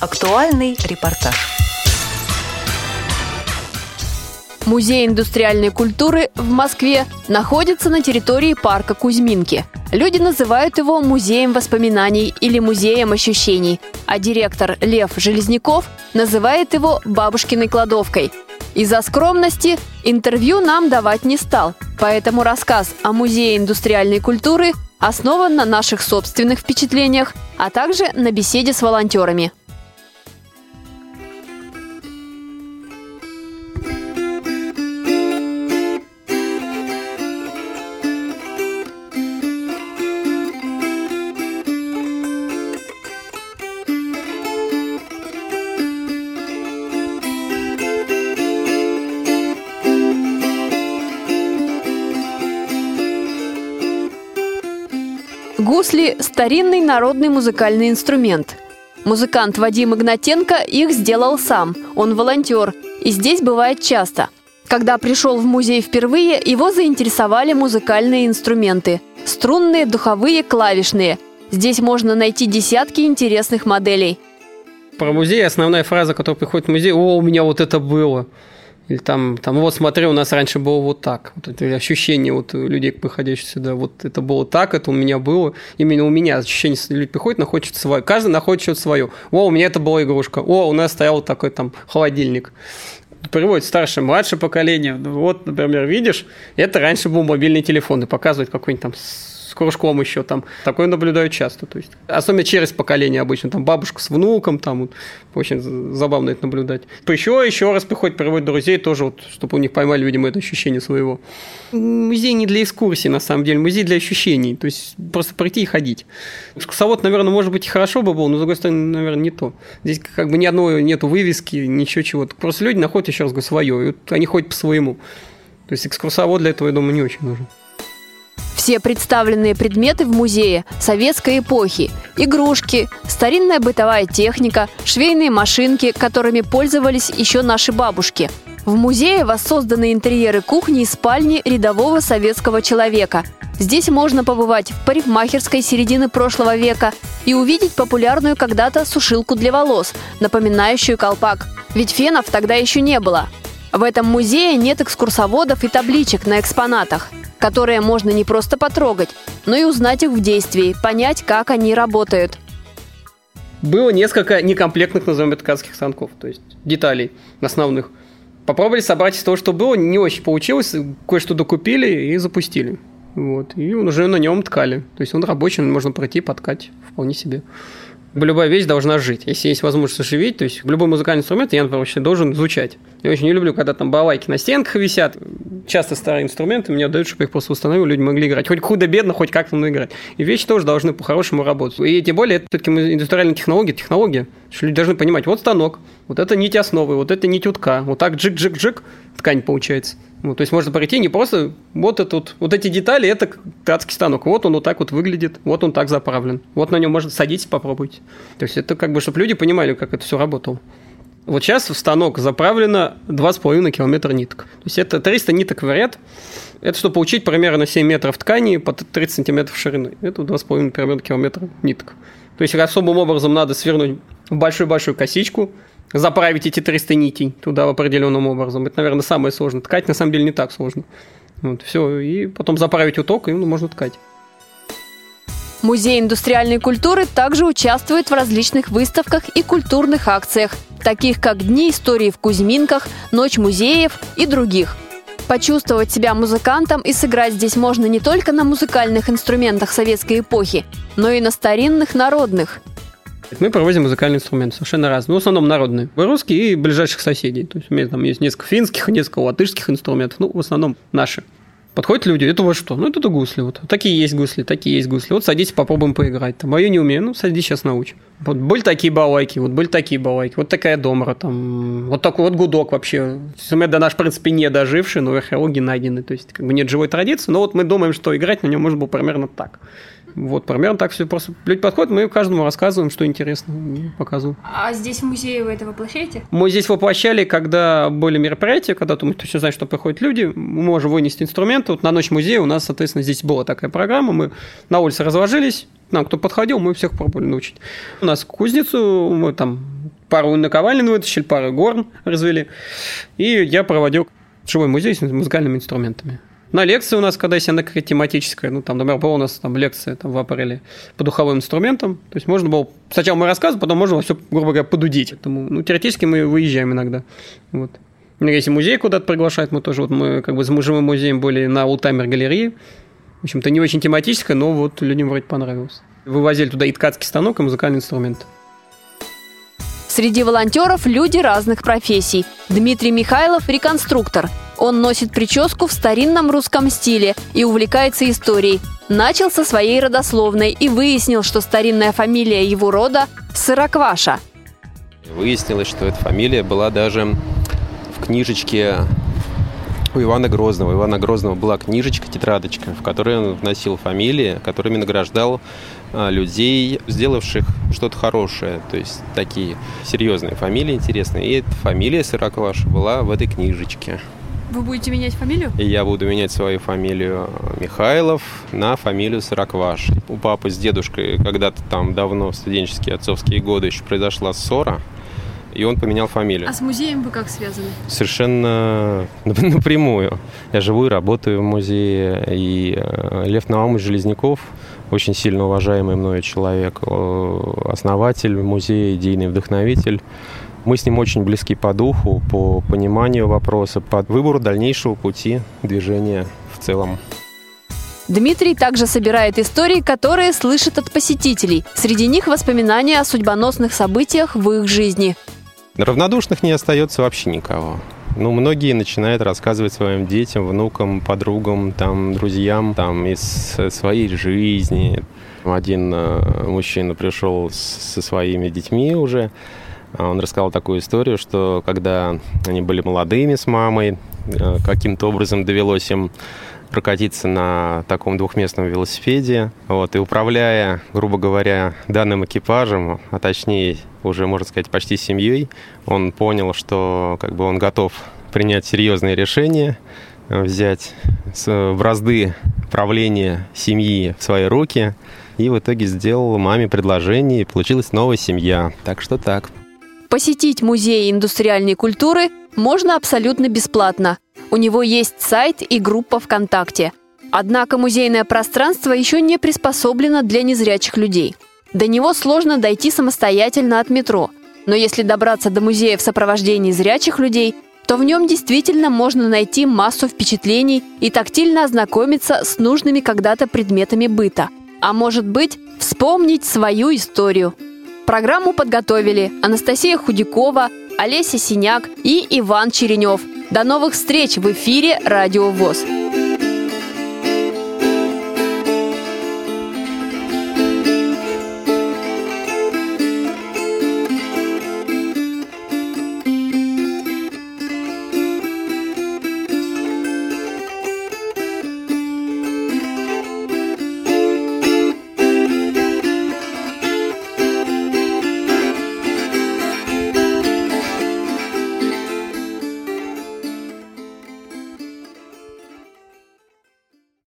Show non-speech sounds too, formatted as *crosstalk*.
Актуальный репортаж. Музей индустриальной культуры в Москве находится на территории парка Кузьминки. Люди называют его музеем воспоминаний или музеем ощущений, а директор Лев Железняков называет его бабушкиной кладовкой. Из-за скромности интервью нам давать не стал, поэтому рассказ о музее индустриальной культуры основан на наших собственных впечатлениях, а также на беседе с волонтерами. Гусли – старинный народный музыкальный инструмент. Музыкант Вадим Игнатенко их сделал сам. Он волонтер. И здесь бывает часто. Когда пришел в музей впервые, его заинтересовали музыкальные инструменты. Струнные, духовые, клавишные. Здесь можно найти десятки интересных моделей. Про музей основная фраза, которая приходит в музей, о, у меня вот это было. Или там, там, вот смотри, у нас раньше было вот так. Вот это ощущение вот людей, приходящих сюда, вот это было так, это у меня было. Именно у меня ощущение, люди приходят, находят свое. Каждый находит что-то свое. О, у меня это была игрушка. О, у нас стоял такой там холодильник приводит старшее, младшее поколение. Вот, например, видишь, это раньше был мобильный телефон и показывает какой-нибудь там кружком еще там. Такое наблюдаю часто. То есть, особенно через поколение обычно. Там бабушка с внуком, там вот, очень забавно это наблюдать. Еще, еще раз приходит, приводит друзей тоже, вот, чтобы у них поймали, видимо, это ощущение своего. Музей не для экскурсии, на самом деле, музей для ощущений. То есть, просто прийти и ходить. Экскурсовод, наверное, может быть, и хорошо бы был, но, с другой стороны, наверное, не то. Здесь как бы ни одной нету вывески, ничего чего-то. Просто люди находят, еще раз говорю, свое. И вот они ходят по своему. То есть экскурсовод для этого, я думаю, не очень нужен. Все представленные предметы в музее советской эпохи – игрушки, старинная бытовая техника, швейные машинки, которыми пользовались еще наши бабушки. В музее воссозданы интерьеры кухни и спальни рядового советского человека. Здесь можно побывать в парикмахерской середины прошлого века и увидеть популярную когда-то сушилку для волос, напоминающую колпак. Ведь фенов тогда еще не было. В этом музее нет экскурсоводов и табличек на экспонатах которые можно не просто потрогать, но и узнать их в действии, понять, как они работают. Было несколько некомплектных, назовем это, ткацких станков, то есть деталей основных. Попробовали собрать из того, что было, не очень получилось, кое-что докупили и запустили. Вот. И уже на нем ткали. То есть он рабочий, можно пройти, подкать вполне себе любая вещь должна жить. Если есть возможность оживить, то есть любой музыкальный инструмент, я, например, вообще должен звучать. Я очень не люблю, когда там балайки на стенках висят. Часто старые инструменты мне дают, чтобы их просто установил, люди могли играть. Хоть худо-бедно, хоть как-то, но играть. И вещи тоже должны по-хорошему работать. И тем более, это все-таки индустриальная технология, технология. Что люди должны понимать, вот станок, вот это нить основы, вот это нить утка. Вот так джик-джик-джик ткань получается. Ну, то есть можно пройти не просто вот это вот, вот эти детали, это ткацкий станок. Вот он вот так вот выглядит, вот он так заправлен. Вот на нем можно садитесь, попробуйте. То есть это как бы, чтобы люди понимали, как это все работало. Вот сейчас в станок заправлено 2,5 километра ниток. То есть это 300 ниток в ряд. Это чтобы получить примерно 7 метров ткани по 30 сантиметров ширины. Это 2,5 примерно километра ниток. То есть особым образом надо свернуть большую-большую косичку, заправить эти 300 нитей туда в определенным образом. Это, наверное, самое сложное. Ткать на самом деле не так сложно. Вот, все, и потом заправить уток, и ну, можно ткать. Музей индустриальной культуры также участвует в различных выставках и культурных акциях, таких как Дни истории в Кузьминках, Ночь музеев и других. Почувствовать себя музыкантом и сыграть здесь можно не только на музыкальных инструментах советской эпохи, но и на старинных народных – мы проводим музыкальные инструменты совершенно разные. Ну, в основном народные. Русские и ближайших соседей. То есть у меня там есть несколько финских, несколько латышских инструментов. Ну, в основном наши. Подходят люди, это вот что? Ну, это, это гусли. Вот. Такие есть гусли, такие есть гусли. Вот садитесь, попробуем поиграть. Там, а я не умею, ну, садись, сейчас научу. Вот были такие балайки, вот были такие балайки, вот такая домра, там, вот такой вот гудок вообще. До наш, в принципе, не доживший, но археологи найдены. То есть, как бы нет живой традиции, но вот мы думаем, что играть на нем можно было примерно так. Вот, примерно так все просто. Люди подходят, мы каждому рассказываем, что интересно, и показываем. А здесь в музее вы это воплощаете? Мы здесь воплощали, когда были мероприятия, когда мы точно знаем, что приходят люди, мы можем вынести инструменты. Вот на ночь музея у нас, соответственно, здесь была такая программа, мы на улице развожились, нам кто подходил, мы всех пробовали научить. У нас кузницу, мы там пару наковальни вытащили, пару горн развели. И я проводил живой музей с музыкальными инструментами. На лекции у нас, когда есть она какая-то тематическая, ну, там, например, была у нас там лекция там, в апреле по духовым инструментам. То есть можно было сначала мы рассказываем, потом можно все, грубо говоря, подудить. Поэтому, ну, теоретически мы выезжаем иногда. Вот. Если музей куда-то приглашает, мы тоже, вот мы как бы с живым музеем были на Ултаймер галерее. В общем-то, не очень тематическая, но вот людям вроде понравилось. Вывозили туда и ткацкий станок, и музыкальный инструмент. Среди волонтеров люди разных профессий. Дмитрий Михайлов – реконструктор. Он носит прическу в старинном русском стиле и увлекается историей. Начал со своей родословной и выяснил, что старинная фамилия его рода – Сырокваша. Выяснилось, что эта фамилия была даже в книжечке у Ивана Грозного. У Ивана Грозного была книжечка, тетрадочка, в которой он вносил фамилии, которыми награждал а, людей, сделавших что-то хорошее. То есть такие серьезные фамилии интересные. И эта фамилия Сырокваша была в этой книжечке. Вы будете менять фамилию? И я буду менять свою фамилию Михайлов на фамилию Сырокваш. У папы с дедушкой когда-то там давно, в студенческие отцовские годы, еще произошла ссора и он поменял фамилию. А с музеем вы как связаны? Совершенно *laughs* напрямую. Я живу и работаю в музее, и э, Лев Наумович Железняков, очень сильно уважаемый мною человек, основатель музея, идейный вдохновитель. Мы с ним очень близки по духу, по пониманию вопроса, по выбору дальнейшего пути движения в целом. Дмитрий также собирает истории, которые слышит от посетителей. Среди них воспоминания о судьбоносных событиях в их жизни. Равнодушных не остается вообще никого. Ну, многие начинают рассказывать своим детям, внукам, подругам, там, друзьям, там, из своей жизни. Один э, мужчина пришел со своими детьми уже. Он рассказал такую историю, что когда они были молодыми с мамой, э, каким-то образом довелось им прокатиться на таком двухместном велосипеде. Вот, и управляя, грубо говоря, данным экипажем, а точнее уже, можно сказать, почти семьей, он понял, что как бы он готов принять серьезные решения, взять бразды правления семьи в свои руки, и в итоге сделал маме предложение, и получилась новая семья. Так что так. Посетить музей индустриальной культуры можно абсолютно бесплатно. У него есть сайт и группа ВКонтакте. Однако музейное пространство еще не приспособлено для незрячих людей. До него сложно дойти самостоятельно от метро. Но если добраться до музея в сопровождении зрячих людей, то в нем действительно можно найти массу впечатлений и тактильно ознакомиться с нужными когда-то предметами быта. А может быть, вспомнить свою историю. Программу подготовили Анастасия Худякова, Олеся Синяк и Иван Черенев. До новых встреч в эфире «Радио ВОЗ».